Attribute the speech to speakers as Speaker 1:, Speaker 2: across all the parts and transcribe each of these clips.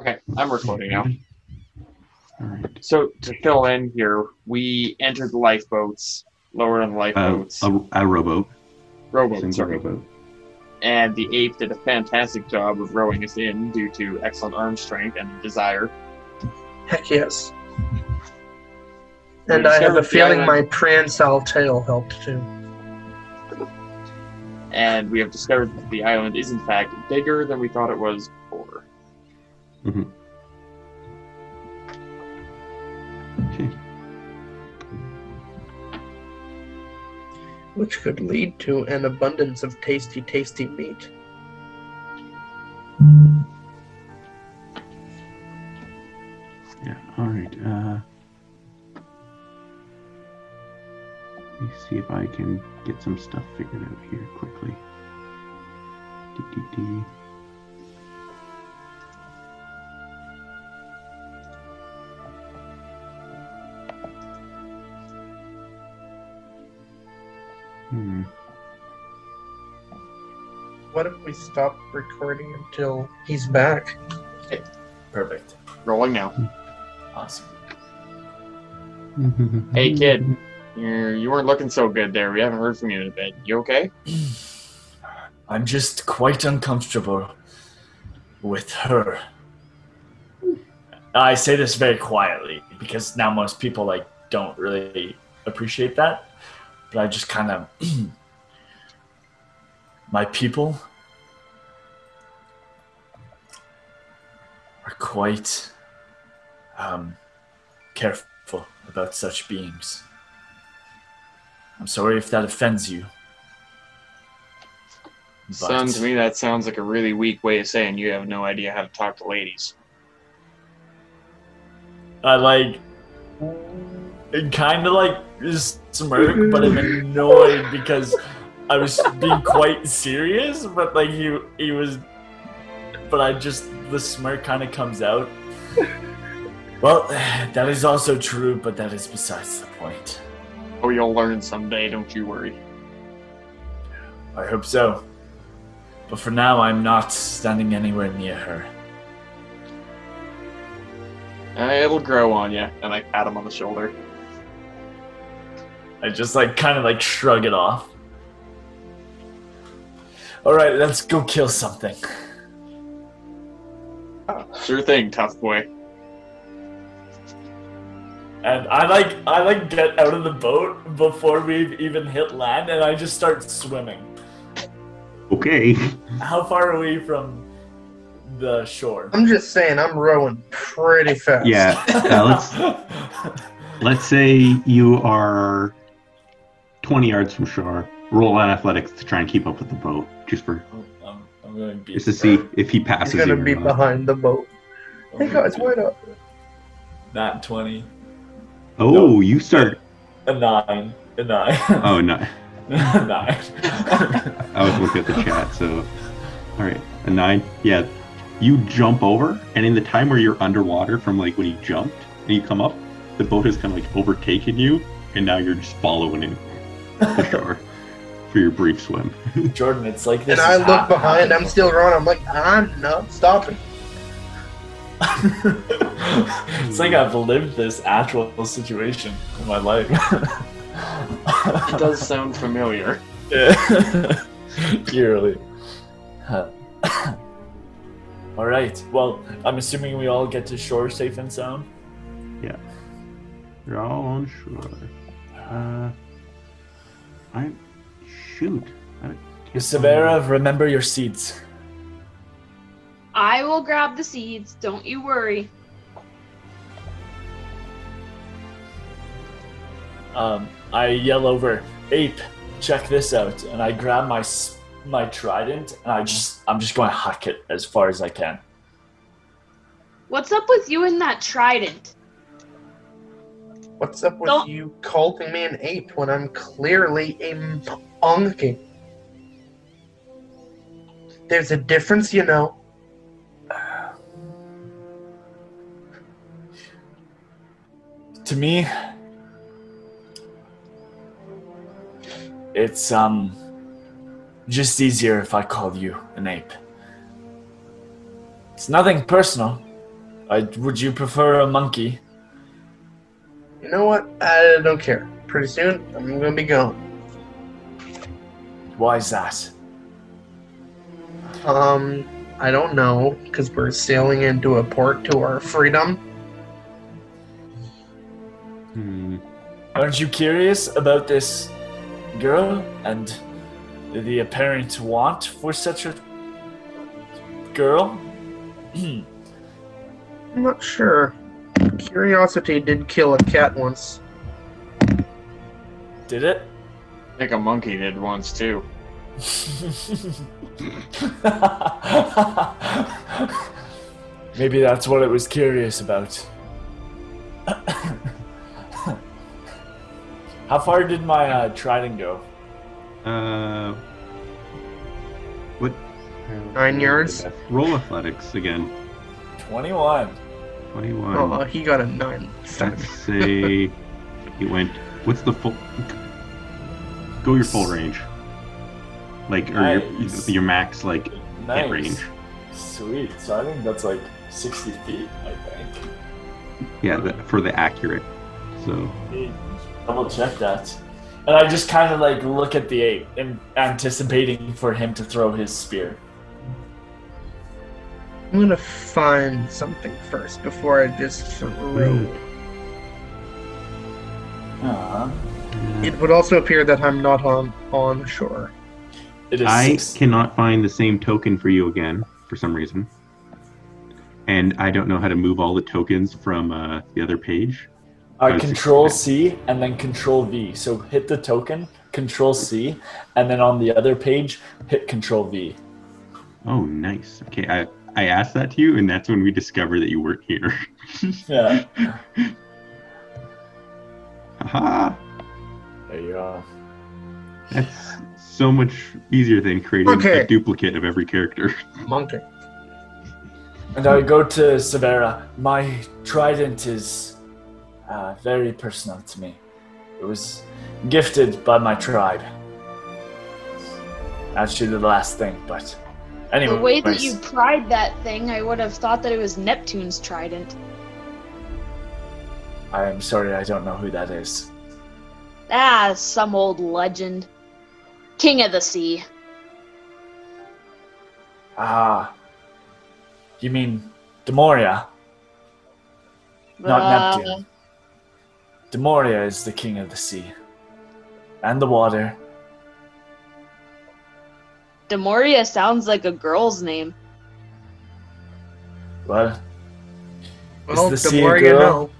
Speaker 1: Okay, I'm recording now.
Speaker 2: All right.
Speaker 1: So to fill in here, we entered the lifeboats, lowered on the
Speaker 2: Uh,
Speaker 1: lifeboats,
Speaker 2: a, a rowboat.
Speaker 1: rowboats,
Speaker 2: Single
Speaker 1: sorry.
Speaker 2: rowboat.
Speaker 1: and the ape did a fantastic job of rowing us in due to excellent arm strength and desire.
Speaker 3: Heck yes. And I have a feeling
Speaker 1: island-
Speaker 3: my prehensile tail helped too.
Speaker 1: And we have discovered that the island is in fact bigger than we thought it was before.
Speaker 2: Okay.
Speaker 3: Which could lead to an abundance of tasty, tasty meat.
Speaker 2: Yeah. All right. Uh, let me see if I can get some stuff figured out here quickly. Dee, dee, dee.
Speaker 3: What if we stop recording until he's back?
Speaker 4: Okay, Perfect.
Speaker 1: Rolling now.
Speaker 4: Awesome. Mm-hmm.
Speaker 1: Hey, kid. You're, you weren't looking so good there. We haven't heard from you in a bit. You okay?
Speaker 4: I'm just quite uncomfortable with her. I say this very quietly because now most people like don't really appreciate that. But I just kind of my people are quite um, careful about such beings. I'm sorry if that offends you.
Speaker 1: Son, to me that sounds like a really weak way of saying you have no idea how to talk to ladies.
Speaker 4: I like it kind of like just smirk, but I'm annoyed because I was being quite serious, but like he he was, but I just the smirk kind of comes out. Well, that is also true, but that is besides the point.
Speaker 1: Oh, you'll learn someday, don't you worry.
Speaker 4: I hope so. But for now, I'm not standing anywhere near her.
Speaker 1: Uh, it'll grow on you. And I pat him on the shoulder.
Speaker 4: I just like kind of like shrug it off. All right, let's go kill something.
Speaker 1: Sure thing, tough boy.
Speaker 4: And I like I like get out of the boat before we've even hit land, and I just start swimming.
Speaker 2: Okay.
Speaker 4: How far are we from the shore?
Speaker 3: I'm just saying, I'm rowing pretty fast.
Speaker 2: Yeah. Uh, let's let's say you are 20 yards from shore. Roll on athletics to try and keep up with the boat, just for
Speaker 4: I'm, I'm going to be
Speaker 2: just to see if he passes
Speaker 3: He's gonna
Speaker 2: you or
Speaker 3: be
Speaker 2: not.
Speaker 3: behind the boat. Hey guys, wait up.
Speaker 4: Not twenty.
Speaker 2: Oh,
Speaker 4: No.
Speaker 2: you start.
Speaker 4: A nine. A nine.
Speaker 2: Oh no,
Speaker 4: A nine.
Speaker 2: I was looking at the chat. So, all right, a nine. Yeah, you jump over, and in the time where you're underwater from like when you jumped and you come up, the boat has kind of like overtaken you, and now you're just following it to shore for your brief swim.
Speaker 4: Jordan, it's like this.
Speaker 3: And I look behind, I'm still rowing. I'm like, I'm not stopping.
Speaker 4: it's like I've lived this actual situation in my life.
Speaker 1: It does sound familiar.
Speaker 4: Yeah. Eerily. All right. Well, I'm assuming we all get to shore safe and sound. Yeah.
Speaker 2: You're all on shore. Uh, I shoot.
Speaker 4: Severa, remember your seeds.
Speaker 5: I will grab the seeds. Don't you worry.
Speaker 4: Um, I yell over, "Ape, check this out!" And I grab my my trident and I just I'm just going to huck it as far as I can.
Speaker 5: What's up with you and that trident?
Speaker 3: What's up with
Speaker 5: Don't-
Speaker 3: you calling me an ape when I'm clearly a monkey? There's a difference, you know.
Speaker 4: To me, it's um just easier if I call you an ape. It's nothing personal. I, would you prefer a monkey?
Speaker 3: You know what? I don't care. Pretty soon, I'm gonna be gone.
Speaker 4: Why is that?
Speaker 3: Um, I don't know, because we're sailing into a port to our freedom.
Speaker 2: Hmm.
Speaker 4: Aren't you curious about this girl and the apparent want for such a girl?
Speaker 3: I'm not sure. Curiosity did kill a cat once.
Speaker 4: Did it?
Speaker 1: I think a monkey did once too.
Speaker 4: Maybe that's what it was curious about. How far did my uh, trident go?
Speaker 2: Uh, what?
Speaker 3: Nine yards?
Speaker 2: Roll athletics again.
Speaker 4: 21.
Speaker 2: 21.
Speaker 3: Oh, he got a nine.
Speaker 2: Let's say he went. What's the full? Go your full range. Like, or
Speaker 4: Nice.
Speaker 2: your, your max, like, hit
Speaker 4: Nice.
Speaker 2: range.
Speaker 4: Sweet. So I think that's like 60 feet, I think.
Speaker 2: Yeah, the, for the accurate. So,
Speaker 4: Double check that. And I just kind of like look at the ape and anticipating for him to throw his spear.
Speaker 3: I'm gonna find something first before I just throw.
Speaker 4: Uh,
Speaker 3: It would also appear that I'm not on on shore.
Speaker 4: it is
Speaker 2: I
Speaker 4: six-
Speaker 2: cannot find the same token for you again for some reason. And I don't know how to move all the tokens from uh, the other page.
Speaker 4: uh, control. C and then control V. So hit the token, control C, and then on the other page, hit control V.
Speaker 2: Oh, nice. Okay, I, I asked that to you, and that's when we discovered that you weren't here.
Speaker 4: Yeah.
Speaker 2: Haha!
Speaker 4: There you go.
Speaker 2: That's so much easier than creating
Speaker 3: Okay.
Speaker 2: a duplicate of every character.
Speaker 3: Monkey.
Speaker 4: And I go to Severa. My trident is uh, very personal to me. It was gifted by my tribe. Actually, the last thing, but anyway.
Speaker 5: The way that you pried that thing, I would have thought that it was Neptune's trident.
Speaker 4: I am sorry, I don't know who that is.
Speaker 5: Ah, some old legend. King of the sea.
Speaker 4: Ah, you mean Demoria? Not
Speaker 5: Uh,
Speaker 4: Neptune. Demoria is the king of the sea and the water.
Speaker 5: Demoria sounds like a girl's name.
Speaker 4: Well,
Speaker 3: Well,
Speaker 4: the
Speaker 3: the
Speaker 4: sea a girl?
Speaker 3: know.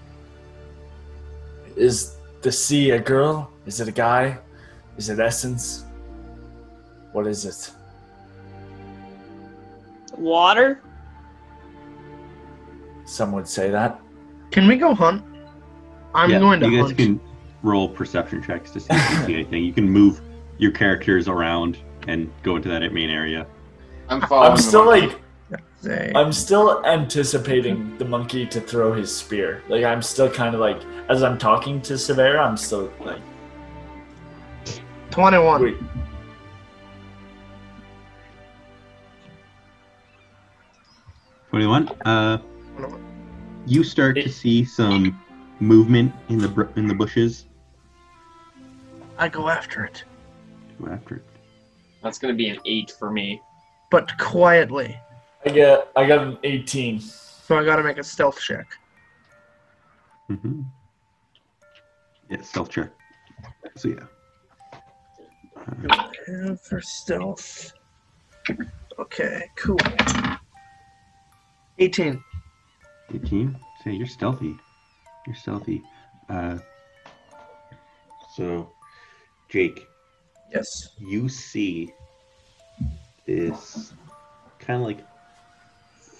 Speaker 4: is the sea a girl? Is it a guy? Is it essence? What is it?
Speaker 5: Water?
Speaker 4: Some would say that.
Speaker 3: Can we go hunt? I'm
Speaker 2: Yeah,
Speaker 3: going to
Speaker 2: you guys
Speaker 3: hunt.
Speaker 2: can roll perception checks to see if you see anything. You can move your characters around and go into that main area.
Speaker 1: I'm following.
Speaker 4: I'm still
Speaker 1: monkey.
Speaker 4: like
Speaker 3: Say,
Speaker 4: I'm still anticipating the monkey to throw his spear. Like I'm still kind of like as I'm talking to Severa, I'm still like
Speaker 3: 21.
Speaker 4: wait.
Speaker 2: Twenty-one. Uh, you start to see some movement in the br- in the bushes.
Speaker 3: I go after it,
Speaker 2: Go after it.
Speaker 1: That's gonna be an eight for me.
Speaker 3: but quietly.
Speaker 4: I get I got an 18.
Speaker 3: So I gotta make a stealth check.
Speaker 2: Mm-hmm. Yeah, stealth check. So yeah. Uh,
Speaker 3: And for stealth. Okay, cool. 18.
Speaker 2: 18. Say you're stealthy. You're stealthy. Uh, so, Jake,
Speaker 3: Yes.
Speaker 2: you see this kind of like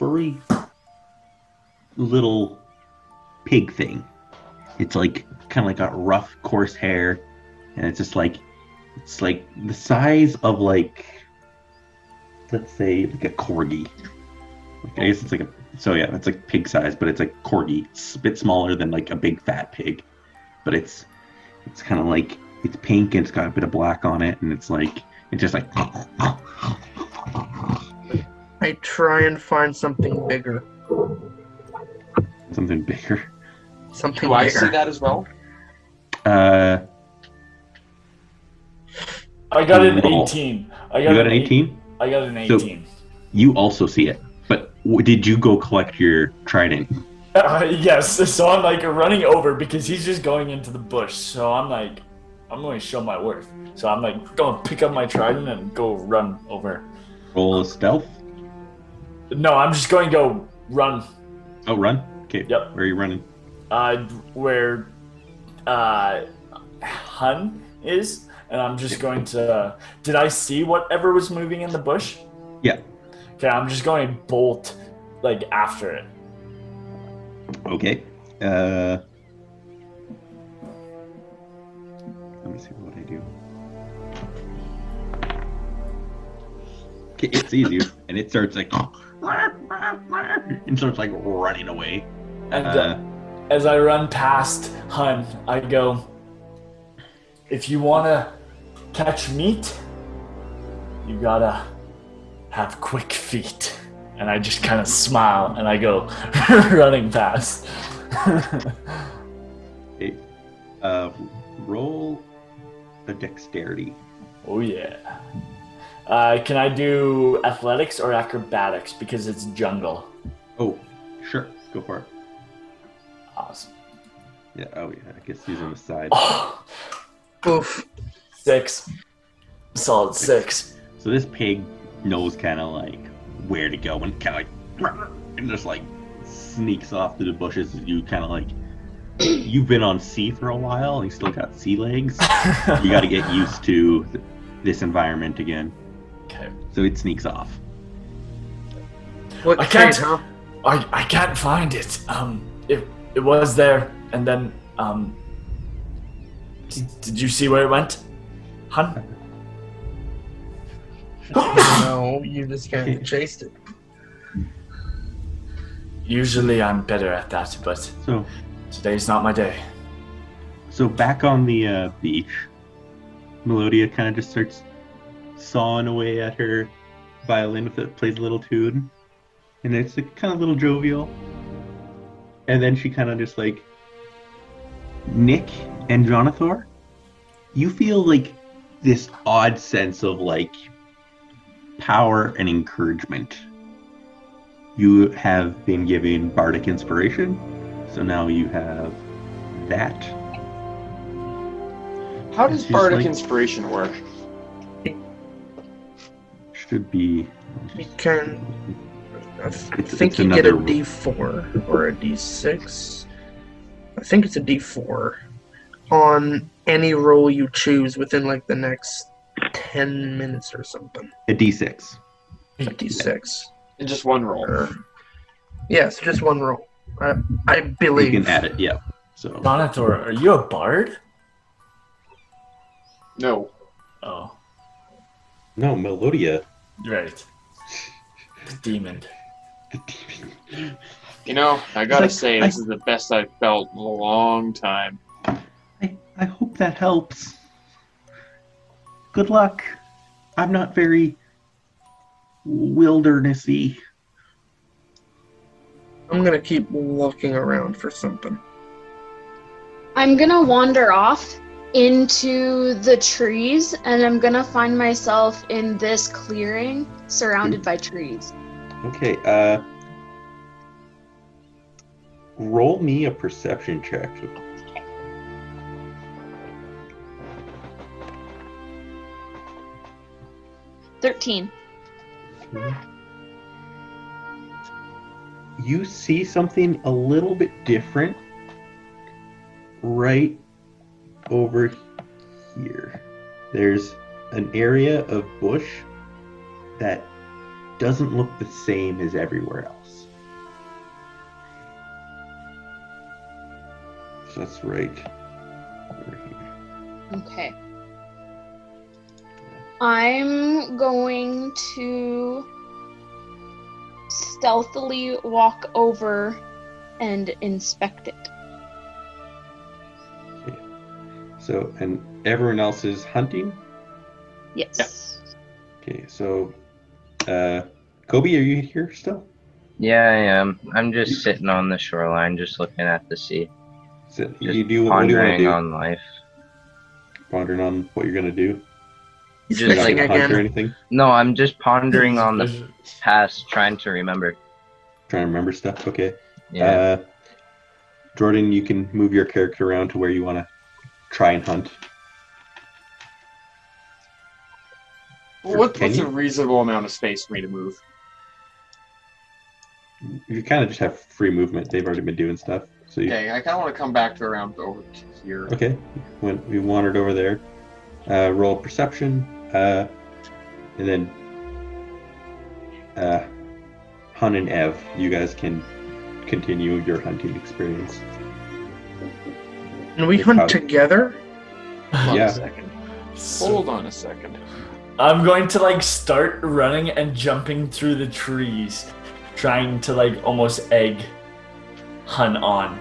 Speaker 2: furry little pig thing. It's like kind of like got rough, coarse hair, and it's just like it's like the size of like let's say like a corgi. Like, I guess it's like a so yeah, it's like pig size, but it's like corgi. It's a bit smaller than like a big fat pig, but it's it's kind of like it's pink and it's got a bit of black on it, and it's like it's just like
Speaker 3: I try and find something bigger.
Speaker 2: something bigger.
Speaker 3: Something
Speaker 1: Do I
Speaker 3: bigger.
Speaker 1: see that as well?
Speaker 2: Uh,
Speaker 4: I got an
Speaker 2: Roll.
Speaker 4: 18. I
Speaker 2: you
Speaker 4: got,
Speaker 2: got an
Speaker 4: eight-
Speaker 2: 18.
Speaker 4: I got an 18.
Speaker 2: So- You also see it, but w- did you go collect your trident?
Speaker 4: Uh, yes, so I'm like running over because he's just going into the bush. So I'm like, I'm going to show my worth. So I'm like, going to pick up my trident and go run over.
Speaker 2: Roll a stealth.
Speaker 4: No, I'm just going to go run
Speaker 2: Oh, run. Okay.
Speaker 4: Yep.
Speaker 2: Where are you running?
Speaker 4: uh, where uh, Hun is, and I'm just going to. did I see whatever was moving in the bush?
Speaker 2: Yeah.
Speaker 4: Okay, I'm just going to bolt like after it.
Speaker 2: Okay. Uh, let me see what I do. Okay, it sees you, and it starts like, and starts like running away.
Speaker 4: And uh,
Speaker 2: Uh,
Speaker 4: as I run past Hun, I go, if you want to catch meat, you gotta have quick feet. And I just kind of smile and I go running past.
Speaker 2: okay. Uh, roll a dexterity.
Speaker 4: oh, yeah. Uh, can I do athletics or acrobatics because it's jungle?
Speaker 2: Oh, sure. Go for it.
Speaker 4: Awesome.
Speaker 2: Yeah. Oh, yeah. I guess he's on the side.
Speaker 4: Oh,
Speaker 3: Oof.
Speaker 4: six. Solid six.
Speaker 2: So this pig knows kind of like where to go and kind of like and just like sneaks off through the bushes. You kind of like you've been on sea for a while and you still got sea legs. You got to get used to th- this environment again.
Speaker 4: Okay.
Speaker 2: So it sneaks off.
Speaker 3: What
Speaker 4: I can't-
Speaker 3: huh?
Speaker 4: I, I can't find it. Um, it it was there, and then um. Did, did you see where it went, Hun?
Speaker 3: no, you just kind of chased it.
Speaker 4: Usually I'm better at that, but
Speaker 2: So
Speaker 4: today's not my day.
Speaker 2: so back on the uh, beach, Melodia kind of just starts sawing away at her violin that plays a little tune, and it's a kind of a little jovial. And then she kind of just like Nick and Jonathor, you feel like this odd sense of like power and encouragement. You have been given bardic inspiration, so now you have that.
Speaker 1: How does bardic
Speaker 2: like-
Speaker 1: inspiration work?
Speaker 2: Should be.
Speaker 3: You can. I f-
Speaker 2: It's-
Speaker 3: think
Speaker 2: it's
Speaker 3: you get a
Speaker 2: another-
Speaker 3: D4 or a D6. I think it's a D4 on any roll you choose within like the next 10 minutes or something.
Speaker 2: A d6.
Speaker 3: A D6.
Speaker 1: In just one roll.
Speaker 3: Or, yes, just one roll. I, I
Speaker 2: You can add it, yeah. So
Speaker 4: Donator, are you a bard?
Speaker 1: No.
Speaker 4: Oh,
Speaker 2: no, Melodia.
Speaker 4: Right. The demon.
Speaker 1: You know, I gotta
Speaker 2: like-
Speaker 1: say,
Speaker 2: I-
Speaker 1: this is the best I've felt in a long time.
Speaker 2: I, I hope that helps. Good luck. I'm not very wildernessy.
Speaker 3: I'm gonna keep looking around for something.
Speaker 5: I'm gonna wander off into the trees and I'm gonna find myself in this clearing surrounded by trees.
Speaker 2: Okay, uh. Roll me a perception check.
Speaker 5: 13.
Speaker 2: you see something a little bit different right over here. There's an area of bush that doesn't look the same as everywhere else. So that's right over here.
Speaker 5: Okay. I'm going to stealthily walk over and inspect it.
Speaker 2: So, and everyone else is hunting?
Speaker 5: Yes.
Speaker 2: Okay, so, uh, Kobe, are you here still?
Speaker 6: Yeah, I am. I'm just sitting on the shoreline, just looking at the sea,
Speaker 2: So
Speaker 6: just
Speaker 2: you do what do you want to
Speaker 6: pondering
Speaker 2: do?
Speaker 6: on life.
Speaker 2: Pondering on what you're gonna do.
Speaker 6: Just
Speaker 2: You're not
Speaker 3: fishing
Speaker 2: gonna hunt or
Speaker 3: again.
Speaker 2: anything.
Speaker 6: No, I'm just pondering on the past, trying to remember.
Speaker 2: Trying to remember stuff. Okay.
Speaker 6: Yeah.
Speaker 2: Uh, Jordan, you can move your character around to where you want to try and hunt.
Speaker 1: What,
Speaker 2: Can
Speaker 1: what's a reasonable amount of space for me to move?
Speaker 2: You kind of just have free movement. They've already been doing stuff. So you,
Speaker 1: Okay, I kind of want to come back to around over to here.
Speaker 2: okay. When we wandered over there, uh, roll perception, uh, and then uh, Hun and Ev, you guys can continue your hunting experience.
Speaker 3: And we hunt
Speaker 2: how-
Speaker 3: together?
Speaker 1: Hold on a second. Hold on a second.
Speaker 4: I'm going to like start running and jumping through the trees, trying to like almost egg Hun on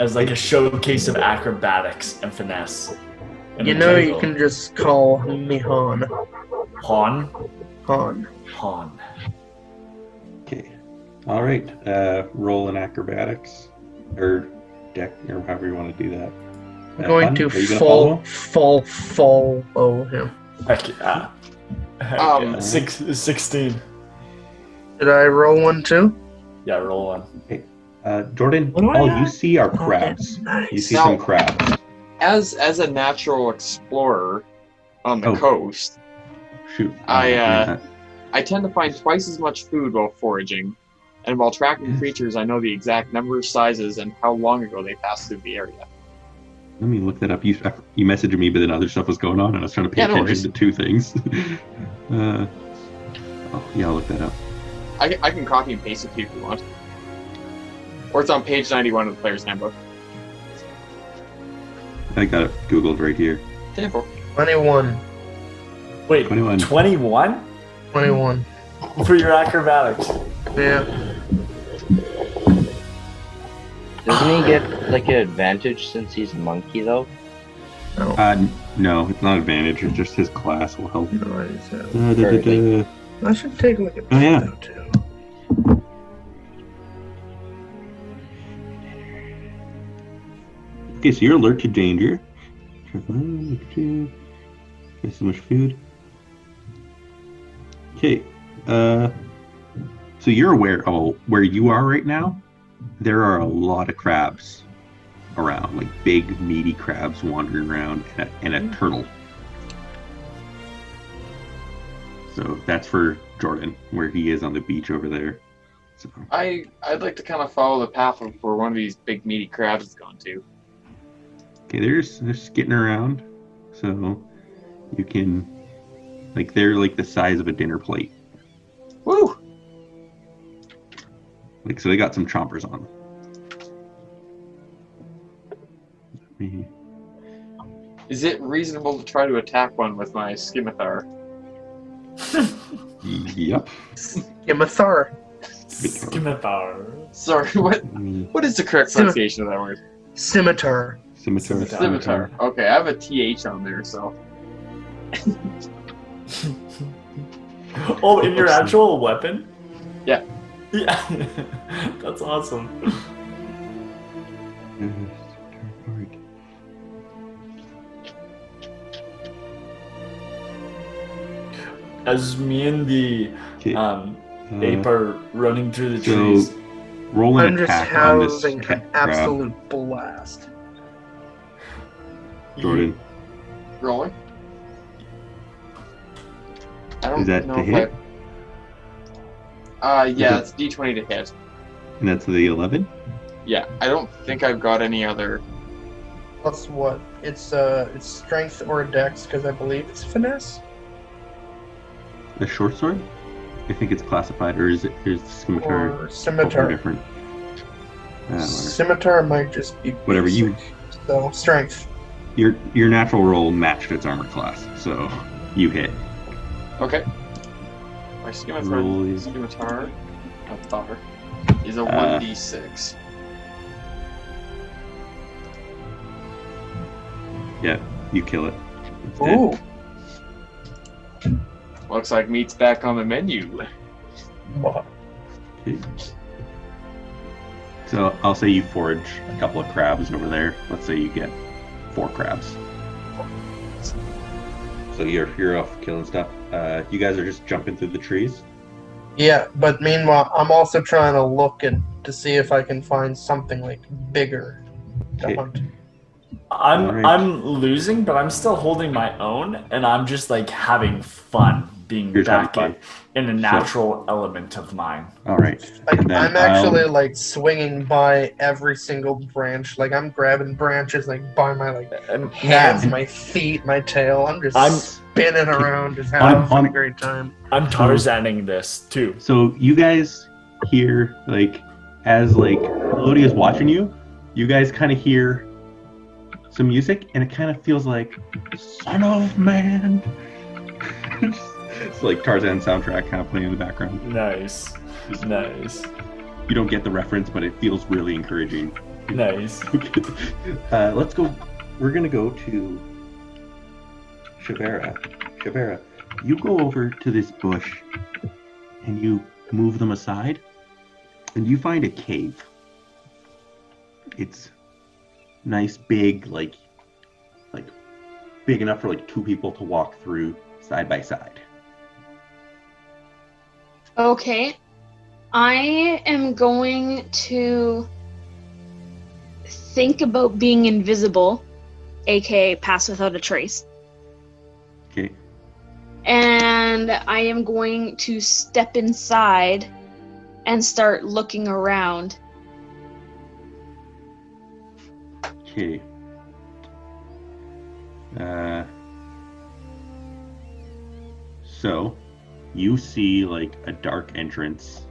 Speaker 4: as like a showcase of acrobatics and finesse. in
Speaker 3: You
Speaker 4: the
Speaker 3: know, you can just call me Han.
Speaker 4: Han.
Speaker 3: Han.
Speaker 4: Han.
Speaker 2: Okay. All right. Uh, roll in acrobatics, or deck, or however you want to do that.
Speaker 3: I'm going
Speaker 2: Hun,
Speaker 3: to
Speaker 2: are you gonna follow
Speaker 3: fall,
Speaker 2: him?
Speaker 3: fall, follow him.
Speaker 4: Heck yeah. Heck
Speaker 1: Um,
Speaker 4: yeah. Six, 16.
Speaker 3: Did I roll one too?
Speaker 4: Yeah, roll one.
Speaker 2: Uh, Jordan,
Speaker 3: What
Speaker 2: all
Speaker 3: got?
Speaker 2: you see are crabs.
Speaker 3: Okay, nice.
Speaker 2: You see
Speaker 1: Now-
Speaker 2: some crabs.
Speaker 1: As as a natural explorer on the
Speaker 2: Oh.
Speaker 1: coast,
Speaker 2: Shoot.
Speaker 1: I, uh. I tend to find twice as much food while foraging, and while tracking creatures, I know the exact number, sizes, and how long ago they passed through the area.
Speaker 2: Let me look that up. You you messaged me, but then other stuff was going on, and I was trying to pay
Speaker 1: Yeah, no
Speaker 2: attention to two things. uh, oh, yeah, I'll look that up.
Speaker 1: I, I can copy and paste it to you if you want. Or it's on page 91 of the player's handbook.
Speaker 2: I got it googled right here.
Speaker 3: 21.
Speaker 4: Wait,
Speaker 2: 21.
Speaker 4: 21
Speaker 3: 21.
Speaker 4: for your acrobatics?
Speaker 3: Yeah.
Speaker 6: Doesn't he get like an advantage since he's a monkey though?
Speaker 3: No.
Speaker 2: Uh, no, it's not advantage. It's just his class will help.
Speaker 3: No, I just have-
Speaker 2: Uh, da, da, da.
Speaker 3: I should take a look at
Speaker 2: Oh, yeah.
Speaker 3: that too.
Speaker 2: Okay, so you're alert to danger. Okay, so much food. Okay, uh, so you're aware of where you are right now. There are a lot of crabs around, like big, meaty crabs wandering around, and a, and a mm. turtle. So that's for Jordan, where he is on the beach over there. So
Speaker 1: I, I'd like to kind of follow the path of where one of these big meaty crabs has gone to.
Speaker 2: Okay, they're just, they're getting around, so you can, like, they're like the size of a dinner plate.
Speaker 1: Woo!
Speaker 2: Like, so they got some chompers on. Me-
Speaker 1: Is it reasonable to try to attack one with my scimitar?
Speaker 2: Yep.
Speaker 3: Scimitar.
Speaker 4: Scimitar.
Speaker 1: Sorry, what what is the correct
Speaker 3: Scimi-
Speaker 1: pronunciation of that word?
Speaker 3: Scimitar.
Speaker 2: Scimitar.
Speaker 4: Scimitar.
Speaker 1: Scimitar. Okay, I have a TH on there, so.
Speaker 4: oh, in your actual weapon?
Speaker 1: Yeah.
Speaker 4: Yeah. That's awesome. As me and the
Speaker 2: Okay.
Speaker 4: um,
Speaker 2: uh,
Speaker 4: ape are running through the
Speaker 2: so-
Speaker 4: trees.
Speaker 2: roll an
Speaker 3: I'm just
Speaker 2: attack on this
Speaker 3: having an
Speaker 2: cat crab,
Speaker 3: absolute blast.
Speaker 2: Jordan.
Speaker 1: Rolling? I don't
Speaker 2: Is that
Speaker 1: know
Speaker 2: to
Speaker 1: if
Speaker 2: hit?
Speaker 1: I... Uh, yeah, it's D20 to hit.
Speaker 2: And that's the 11?
Speaker 1: Yeah, I don't think I've got any other.
Speaker 3: Plus what? It's uh, it's strength or a dex because I believe it's finesse.
Speaker 2: A short sword? I think it's classified, or is it is the scimitar
Speaker 3: Or scimitar.
Speaker 2: different? Uh.
Speaker 3: Scimitar might just be
Speaker 2: Whatever, you-
Speaker 3: So strength.
Speaker 2: your your natural roll matched its armor class, so you hit.
Speaker 1: Okay. My scimitar,
Speaker 2: Roll is-
Speaker 1: scimitar, Avatar, is a
Speaker 2: Uh,
Speaker 1: 1d6.
Speaker 2: Yeah, you kill it. It's dead.
Speaker 3: Ooh.
Speaker 1: Looks like meat's back on the menu.
Speaker 3: What?
Speaker 2: Okay. So I'll say you forage a couple of crabs over there. Let's say you get four crabs. So you're you're off killing stuff. Uh, you guys are just jumping through the trees.
Speaker 3: Yeah, but meanwhile, I'm also trying to look and to see if I can find something like bigger to
Speaker 2: Okay.
Speaker 3: hunt.
Speaker 4: I'm
Speaker 2: Alright.
Speaker 4: I'm losing, but I'm still holding my own, and I'm just like having fun being
Speaker 2: You're having
Speaker 4: back in, in a natural element of mine.
Speaker 2: All right.
Speaker 3: Like
Speaker 2: then
Speaker 3: I'm actually
Speaker 2: I'll-
Speaker 3: like swinging by every single branch. Like I'm grabbing branches like by my like
Speaker 4: And
Speaker 3: hands,
Speaker 4: man,
Speaker 3: my feet, my tail. I'm just
Speaker 4: I'm-
Speaker 3: spinning around, just having
Speaker 2: I'm-
Speaker 3: a
Speaker 2: I'm-
Speaker 3: great time.
Speaker 4: I'm Tarzaning this too.
Speaker 2: So you guys hear like as like Lodi is watching you, you guys kind of hear some music, and it kind of feels like "Son of Man." it's like Tarzan soundtrack kind of playing in the background.
Speaker 4: Nice, nice,
Speaker 2: You don't get the reference, but it feels really encouraging.
Speaker 4: nice.
Speaker 2: uh, let's go. We're gonna go to Shavera. Shavera, you go over to this bush and you move them aside, and you find a cave. It's nice, big, like like big enough for like two people to walk through side by side.
Speaker 5: Okay. I am going to think about being invisible, aka pass without a trace.
Speaker 2: Okay.
Speaker 5: And I am going to step inside and start looking around.
Speaker 2: Okay. Uh, so, you see like a dark entrance.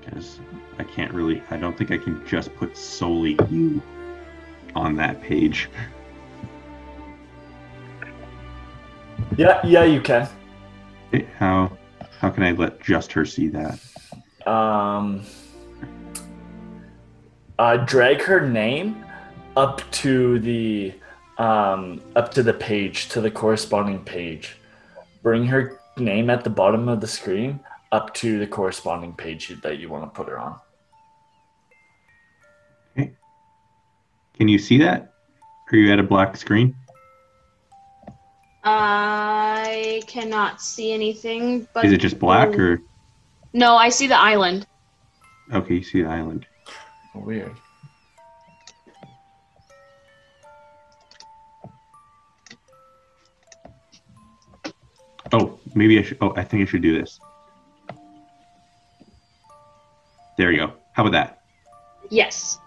Speaker 2: Because I can't really, I don't think I can just put solely you on that page.
Speaker 4: Yeah, yeah, you can.
Speaker 2: How how can I let just her see that?
Speaker 4: Um, uh, drag her name up to the um, up to the page to the corresponding page. Bring her name at the bottom of the screen up to the corresponding page that you want to put her on.
Speaker 2: Can you see that? Are you at a black screen?
Speaker 5: I cannot see anything, but
Speaker 2: Is it just black or
Speaker 5: no, I see the island.
Speaker 2: okay? You see the island.
Speaker 4: Weird.
Speaker 2: Oh, maybe I should. Oh, I think I should do this. There you go. How about that?
Speaker 5: Yes.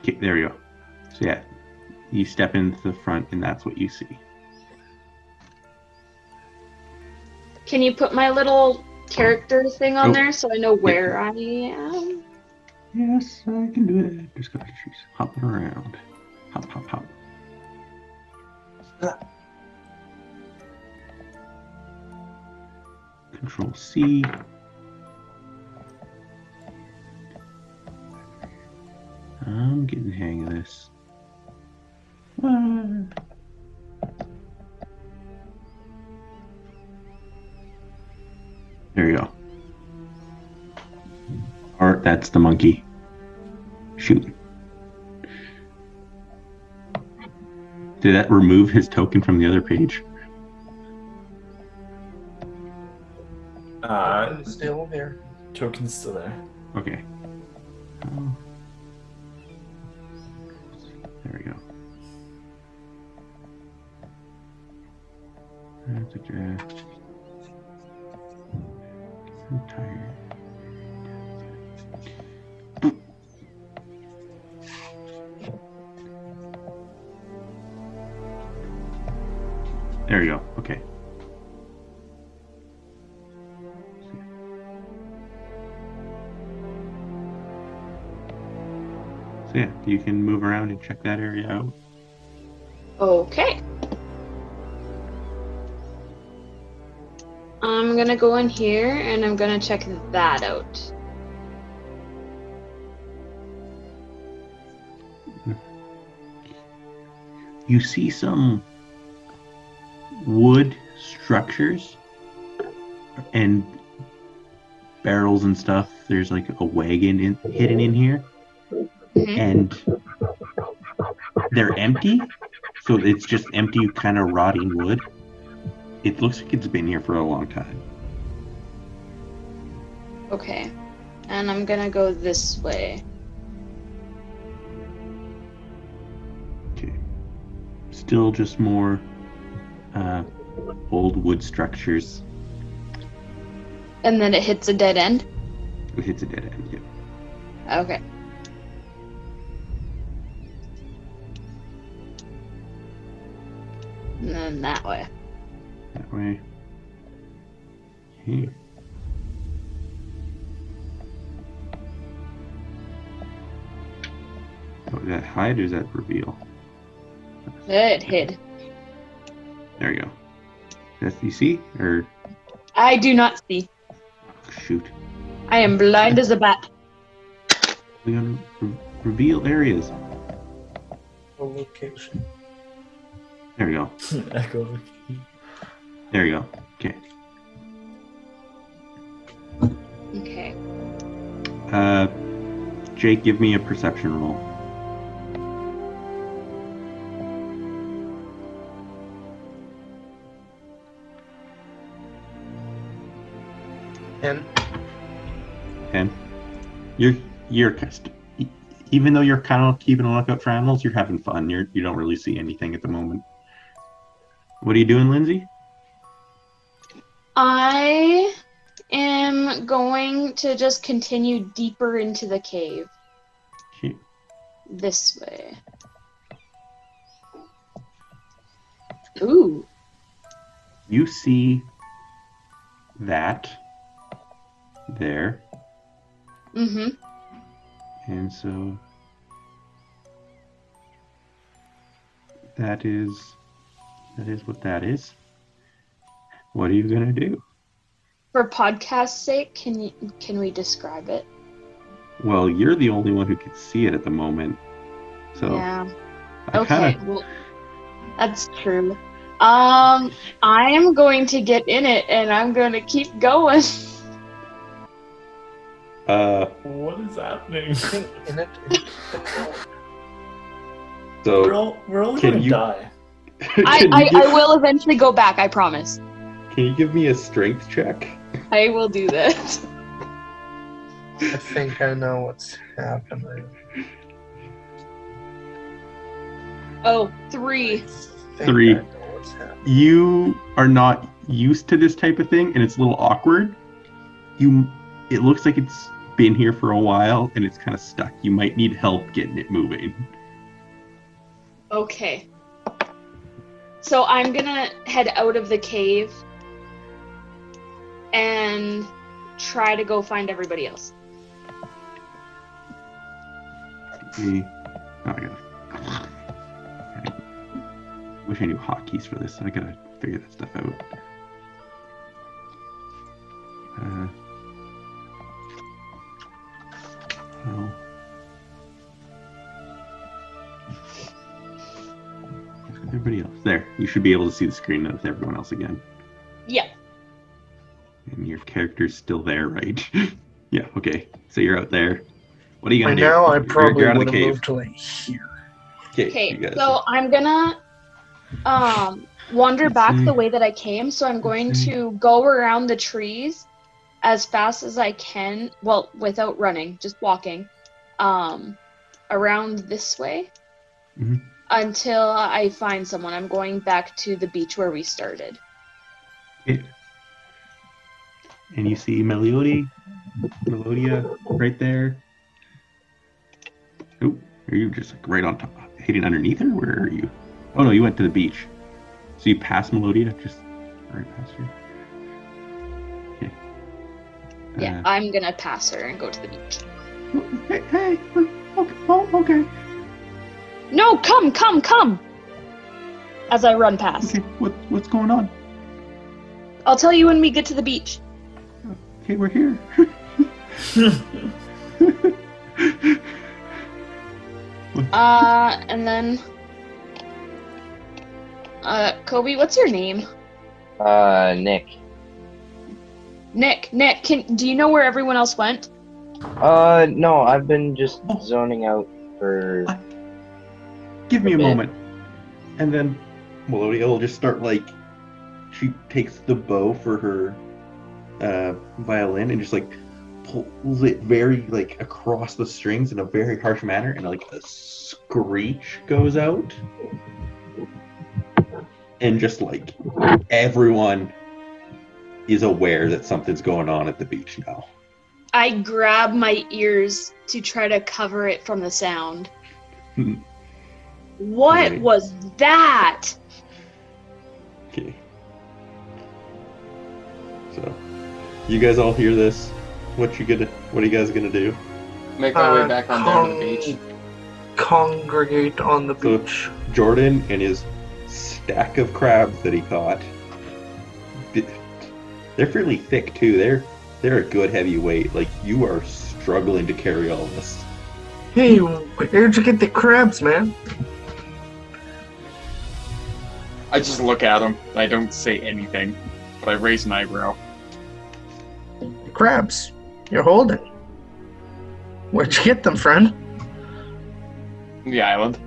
Speaker 2: Okay, there you go. So yeah, you step into the front, and that's what you see.
Speaker 5: Can you put my little character oh. thing on
Speaker 2: Oh.
Speaker 5: there so I know where I am?
Speaker 2: Yes, I can do it. Just got she's hopping around. Hop, hop, hop. Ah. Control C. I'm getting the hang of this. Ah. There you go. Or that's the monkey. Shoot. Did that remove his token from the other page?
Speaker 4: Uh,
Speaker 3: still there.
Speaker 4: token's still there.
Speaker 2: Okay. Oh. There we go. That's a draft. I'm tired. You can move around and check that area out.
Speaker 5: Okay. I'm gonna go in here and I'm gonna check that out.
Speaker 2: You see some wood structures and barrels and stuff. There's like a wagon in, hidden in here,
Speaker 5: Mhm.
Speaker 2: and they're empty. So it's just empty, kind of rotting wood. It looks like it's been here for a long time.
Speaker 5: Okay. And I'm gonna go this way.
Speaker 2: Okay. Still just more uh, old wood structures.
Speaker 5: And then it hits a dead end.
Speaker 2: It hits a dead end. Yeah.
Speaker 5: Okay. And then that way.
Speaker 2: That way. Here. Oh, is that hide or is that reveal?
Speaker 5: It hid.
Speaker 2: There you go. That's you see? Or
Speaker 5: I do not see.
Speaker 2: shoot.
Speaker 5: I am blind as a bat.
Speaker 2: We gotta re- reveal areas.
Speaker 3: Location.
Speaker 2: There you go.
Speaker 4: Echo.
Speaker 2: There you go. Okay.
Speaker 5: Okay.
Speaker 2: Uh, Jake, give me a perception roll.
Speaker 3: And
Speaker 2: Ten. You're you're just e- even though you're kind of keeping a lookout for animals, you're having fun. You're you don't really see anything at the moment. What are you doing, Lindsay?
Speaker 5: I am going to just continue deeper into the cave. This way. Ooh.
Speaker 2: You see that there,
Speaker 5: Mm-hmm.
Speaker 2: and so that is that is what that is. What are you gonna do?
Speaker 5: For podcast's sake, can you can we describe it?
Speaker 2: Well, you're the only one who can see it at the moment. So
Speaker 5: yeah.
Speaker 2: I
Speaker 5: Okay.
Speaker 2: kinda
Speaker 5: Well, that's true. Um, I am going to get in it, and I'm going to keep going.
Speaker 2: uh
Speaker 4: What is happening?
Speaker 3: I think in it. it-
Speaker 4: We're all we're all gonna
Speaker 2: you-
Speaker 4: die.
Speaker 5: I, I,
Speaker 2: give,
Speaker 5: I will eventually go back. I promise.
Speaker 2: can you give me a strength check?
Speaker 5: I will do that.
Speaker 3: I think I know what's happening.
Speaker 5: Oh, three.
Speaker 3: I think
Speaker 2: Three.
Speaker 3: I know what's happening.
Speaker 2: you are not used to this type of thing and it's a little awkward you it looks like it's been here for a while and it's kind of stuck you might need help getting it moving
Speaker 5: Okay. So I'm gonna head out of the cave and try to go find everybody else.
Speaker 2: Okay. oh, I gotta I wish I knew hotkeys for this. I gotta figure that stuff out. Uh, well. Everybody else. There. You should be able to see the screen with everyone else again.
Speaker 5: Yeah.
Speaker 2: And your character's still there, right? yeah, okay. So you're out there. What are you gonna do?
Speaker 3: now, I
Speaker 2: You're-
Speaker 3: probably
Speaker 2: you're out of
Speaker 3: would
Speaker 2: the
Speaker 3: have
Speaker 2: cave.
Speaker 3: moved to like here.
Speaker 2: Okay,
Speaker 5: Okay,
Speaker 2: you guys-
Speaker 5: so I'm gonna um wander
Speaker 2: Let's
Speaker 5: back
Speaker 2: see.
Speaker 5: the way that I came. So I'm going to go around the trees as fast as I can. Well, without running, just walking. Um, around this way
Speaker 2: Mhm.
Speaker 5: Until I find someone. I'm going back to the beach where we started.
Speaker 2: Okay. And you see Melody, Melodia right there. Oh, are you just like right on top, hitting underneath her? Where are you? Oh no, you went to the beach. So you passed Melodia, just right past her. Okay.
Speaker 5: Yeah,
Speaker 2: Uh,
Speaker 5: I'm gonna pass her and go to the beach.
Speaker 2: hey, hey, okay, oh, okay,
Speaker 5: No, come, come, come! As I run past.
Speaker 2: okay. What, what's going on?
Speaker 5: I'll tell you when we get to the beach.
Speaker 2: Okay, we're here.
Speaker 5: Uh, and then. Uh, Kobe, what's your name?
Speaker 6: Uh, Nick.
Speaker 5: Nick, Nick, can do you know where everyone else went?
Speaker 6: Uh, no, I've been just zoning out for.
Speaker 2: Give me a
Speaker 6: A bit.
Speaker 2: moment. And then Melodia will just start like she takes the bow for her uh, violin and just like pulls it very like across the strings in a very harsh manner and like a screech goes out. And just like everyone is aware that something's going on at the beach now.
Speaker 5: I grab my ears to try to cover it from the sound. What
Speaker 2: Alright.
Speaker 5: was that?
Speaker 2: Okay. So, you guys all hear this? What you gonna? What are you guys gonna do?
Speaker 1: Make my way
Speaker 3: Uh,
Speaker 1: back on down to the beach.
Speaker 3: Congregate on the
Speaker 2: So-
Speaker 3: beach.
Speaker 2: Jordan and his stack of crabs that he caught. They're fairly thick too. They're they're a good heavy weight. Like you are struggling to carry all this.
Speaker 3: Hey, where'd you get the crabs, man?
Speaker 1: I just look at him. I don't say anything, but I raise an eyebrow.
Speaker 3: The crabs. You're holding. Where'd you get them, friend?
Speaker 1: The island.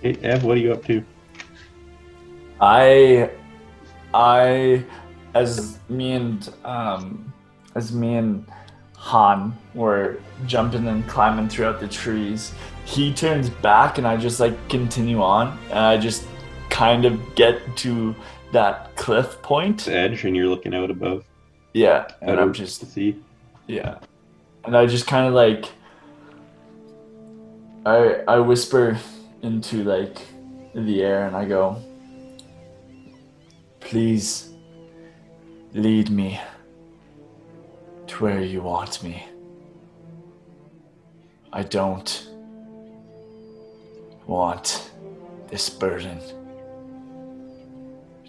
Speaker 2: Hey, Ev, what are you up to?
Speaker 4: I, I, as me and um, as me and Han were jumping and climbing throughout the trees, he turns back and I just like continue on and I just kind of get to that cliff point.
Speaker 2: It's edge, and you're looking out above.
Speaker 4: Yeah, and I'm just
Speaker 2: the sea.
Speaker 4: Yeah. And I just kind of like I I whisper into like the air and I go Please lead me to where you want me. I don't want this burden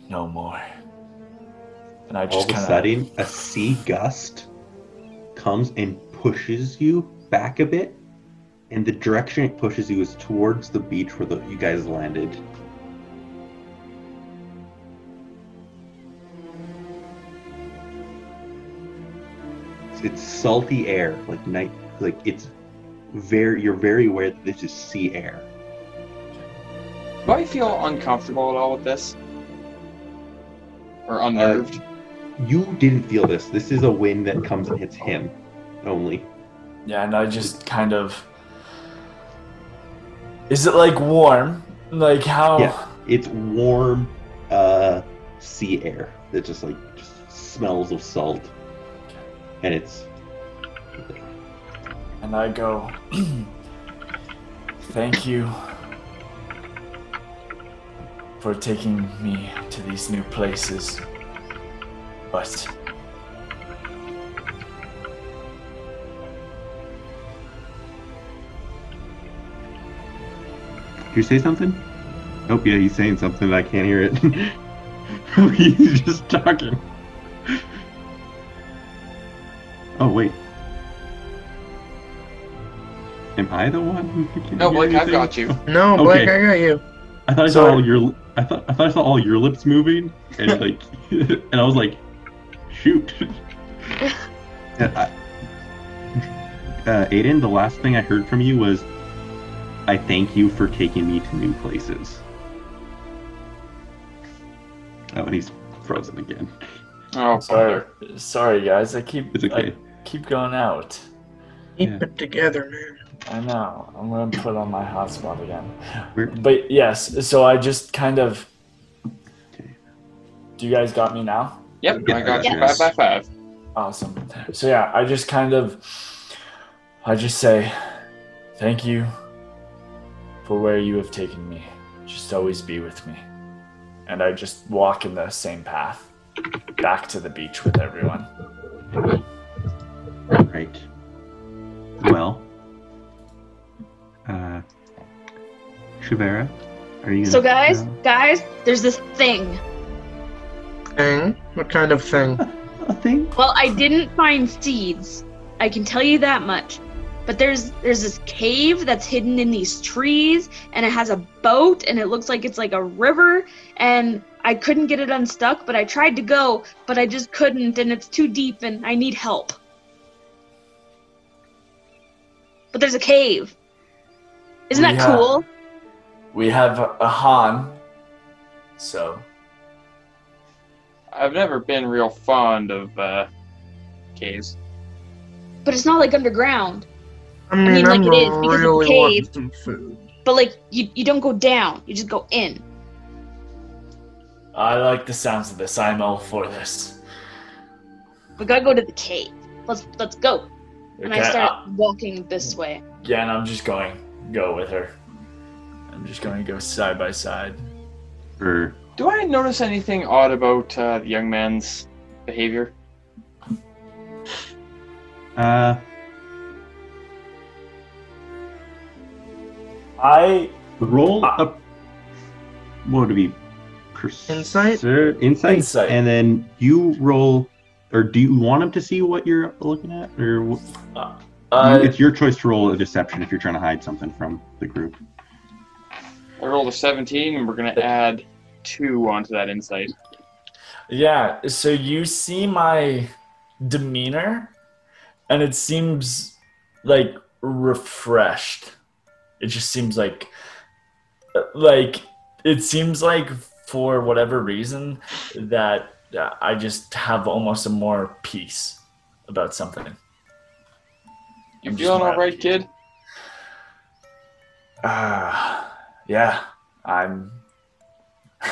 Speaker 4: no more. And I
Speaker 2: All
Speaker 4: just
Speaker 2: of a
Speaker 4: kind of
Speaker 2: sudden, a sea gust comes and pushes you back a bit, and the direction it pushes you is towards the beach where the, you guys landed. It's, it's salty air, like night, like it's very. You're very aware that this is sea air.
Speaker 1: Do I feel uncomfortable at all with this? Or unnerved?
Speaker 2: You didn't feel this. This is a wind that comes and hits him only.
Speaker 4: Yeah, and I just kind of. Is it like warm? Like how?
Speaker 2: Yeah. It's warm, uh, sea air that just like just smells of salt, and it's
Speaker 4: And I go. Thank you for taking me to these new places, but
Speaker 2: Did you say something? Oh yeah, he's saying something. I can't hear it. he's just talking. Oh wait. Am I the one who can
Speaker 1: no, Blake, I've got you.
Speaker 3: No, Blake,
Speaker 2: Okay.
Speaker 3: I got you.
Speaker 2: I thought I saw
Speaker 4: Sorry.
Speaker 2: all your. I thought I thought I saw all your lips moving, and like, and I was like, shoot. And I- uh, Aiden, the last thing I heard from you was, "I thank you for taking me to new places." Oh, and he's frozen again.
Speaker 1: Oh,
Speaker 4: sorry,
Speaker 1: bother.
Speaker 4: sorry guys. I keep
Speaker 2: It's okay.
Speaker 4: I keep going out.
Speaker 3: Keep
Speaker 2: Yeah.
Speaker 3: it together, man.
Speaker 4: I know. I'm gonna put on my hotspot again.
Speaker 2: Where-
Speaker 4: But yes, so I just kind of. Do you guys got me now?
Speaker 1: Yep,
Speaker 2: Yeah,
Speaker 1: I got you
Speaker 5: yes.
Speaker 1: five by five.
Speaker 4: Awesome. So yeah, I just kind of, I just say, thank you for where you have taken me. Just always be with me. And I just walk in the same path back to the beach with everyone.
Speaker 2: Right. Well. Uh. Shivera, are you?
Speaker 5: So
Speaker 2: gonna-
Speaker 5: guys, guys, there's this thing.
Speaker 3: Thing? What kind of thing?
Speaker 2: a thing?
Speaker 5: Well, I didn't find seeds. I can tell you that much. But there's there's this cave that's hidden in these trees and it has a boat and it looks like it's like a river and I couldn't get it unstuck, but I tried to go, but I just couldn't, and it's too deep, and I need help. But there's a cave. Isn't that
Speaker 4: Yeah.
Speaker 5: cool?
Speaker 4: We have a Han. So
Speaker 1: I've never been real fond of uh, caves.
Speaker 5: But it's not like underground.
Speaker 3: I mean,
Speaker 5: mean, like
Speaker 3: I'm
Speaker 5: it is, because it's a cave.
Speaker 3: some food.
Speaker 5: But like you, you don't go down. You just go in.
Speaker 4: I like the sounds of this. I'm all for this.
Speaker 5: We gotta go to the cave. Let's let's go. And I start
Speaker 4: uh,
Speaker 5: walking this way.
Speaker 4: yeah, and I'm just going go with her. I'm just going to go side by side.
Speaker 2: Or
Speaker 1: Do I notice anything odd about uh, the young man's behavior?
Speaker 2: uh,
Speaker 4: I
Speaker 2: roll
Speaker 4: Ah.
Speaker 2: up. What would it be? Perce-
Speaker 3: Insight?
Speaker 2: Insight.
Speaker 4: Insight.
Speaker 2: And then you roll. Or do you want him to see what you're looking at, or wh-
Speaker 4: uh,
Speaker 2: it's your choice to roll a deception if you're trying to hide something from the group?
Speaker 1: I rolled a 17, and we're gonna add two onto that insight.
Speaker 4: Yeah, so you see my demeanor, and it seems like refreshed. It just seems like, like, it seems like for whatever reason that uh, I just have almost a more peace about something.
Speaker 1: You
Speaker 4: I'm
Speaker 1: feeling all right, kid?
Speaker 4: Ah, yeah, I'm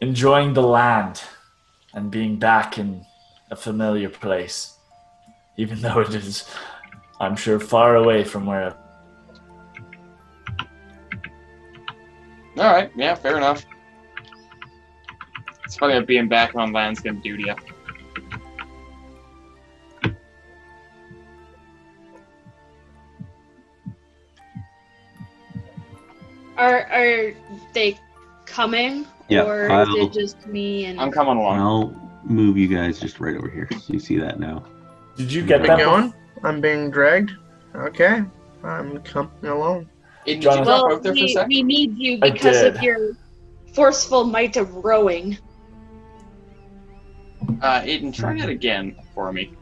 Speaker 4: enjoying the land and being back in a familiar place, even though it is, I'm sure, far away from where.
Speaker 1: All right, yeah, fair enough. It's funny that being back on land's gonna do to you.
Speaker 5: Are are they coming?
Speaker 2: Yeah,
Speaker 5: or is
Speaker 2: I'll-
Speaker 5: it just me and
Speaker 1: I'm coming along.
Speaker 2: I'll move you guys just right over here. So you see that now.
Speaker 4: Did you get that?
Speaker 3: going? I'm being dragged. Okay, I'm coming along.
Speaker 1: Aiden, did you
Speaker 5: Well,
Speaker 1: out there for a
Speaker 5: we, we need you because of your forceful might of rowing.
Speaker 1: Uh, Aiden, try that again for me.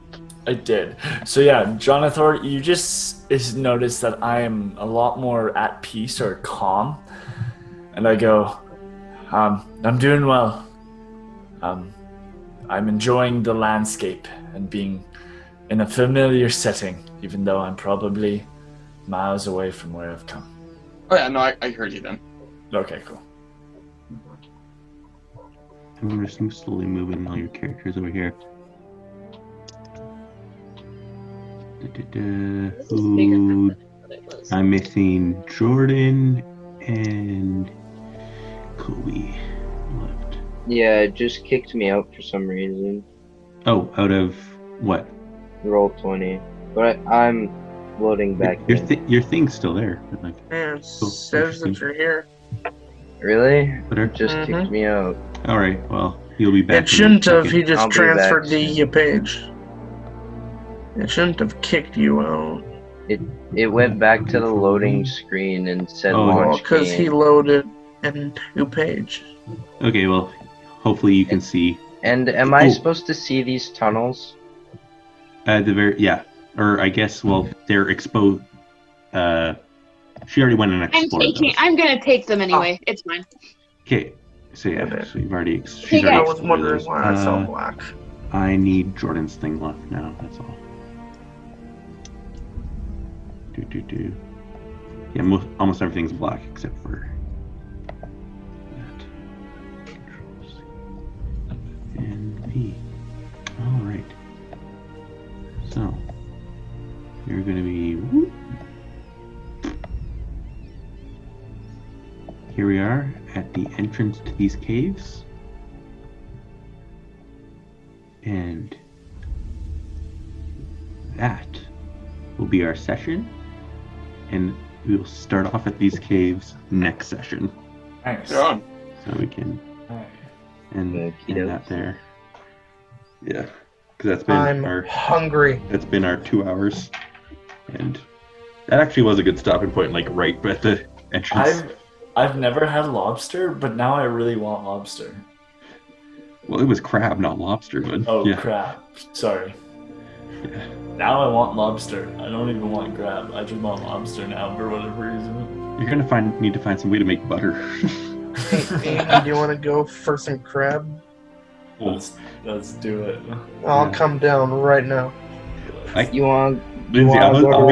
Speaker 4: I did. So yeah, Jonathan, you just is notice that I am a lot more at peace or calm, and I go, um, I'm doing well. Um, I'm enjoying the landscape and being in a familiar setting, even though I'm probably miles away from where I've come.
Speaker 1: Oh yeah, no, I, I heard you then.
Speaker 4: Okay, cool.
Speaker 2: I'm just slowly moving all your characters over here. Who-. I'm missing Jordan and Kobe left.
Speaker 6: Yeah, it just kicked me out for some reason.
Speaker 2: Oh, out of what?
Speaker 6: Roll 20. But I, I'm loading back
Speaker 2: your
Speaker 6: in.
Speaker 2: thi- your thing's still there. but, Like,
Speaker 3: Yeah, it says that you're here.
Speaker 6: Really?
Speaker 2: whatever.
Speaker 6: It just
Speaker 3: Mhm.
Speaker 6: kicked me out.
Speaker 2: All right. Well, you'll be back.
Speaker 3: It shouldn't have. He just
Speaker 6: I'll
Speaker 3: transferred the page. It shouldn't have kicked you out.
Speaker 6: It it went back to the loading screen and said
Speaker 2: Oh,
Speaker 6: launch
Speaker 3: because he loaded a new page.
Speaker 2: Okay. Well, hopefully you can see
Speaker 6: And am I
Speaker 2: Oh.
Speaker 6: supposed to see these tunnels?
Speaker 2: at the very yeah, or I guess well they're exposed. Uh, she already went and explored.
Speaker 5: I'm taking.
Speaker 2: those.
Speaker 5: I'm gonna take them anyway. It's fine.
Speaker 2: Okay. So yeah,
Speaker 3: Okay.
Speaker 2: so you've already. Ex- she's already
Speaker 3: I was wondering
Speaker 2: those.
Speaker 3: why I saw black.
Speaker 2: I need Jordan's thing left now. That's all. Do do do. Yeah, most, almost everything's black except for that. And V. All right. So you're gonna be. whoop. At the entrance to these caves. And that will be our session. And we will start off at these caves next session.
Speaker 4: Nice.
Speaker 1: Get.
Speaker 2: So we can
Speaker 4: Alright.
Speaker 2: end,
Speaker 6: Okey
Speaker 2: end
Speaker 6: doke.
Speaker 2: that there. Yeah. Because that's been
Speaker 3: I'm
Speaker 2: our
Speaker 3: hungry.
Speaker 2: that's been our two hours. And that actually was a good stopping point, like right at the entrance.
Speaker 4: I've I've never had lobster, but now I really want lobster.
Speaker 2: Well, it was crab, not lobster, but
Speaker 4: Oh
Speaker 2: yeah.
Speaker 4: crap! Sorry.
Speaker 2: Yeah.
Speaker 4: Now I want lobster. I don't even want crab. I just want lobster now for whatever reason.
Speaker 2: You're gonna find need to find some way to make butter.
Speaker 3: Hey, Amy, do you want to go for some crab?
Speaker 4: Let's let's do it.
Speaker 3: I'll
Speaker 2: Yeah.
Speaker 3: come down right now.
Speaker 6: You want
Speaker 2: Lindsay,
Speaker 6: wanna
Speaker 2: I'll,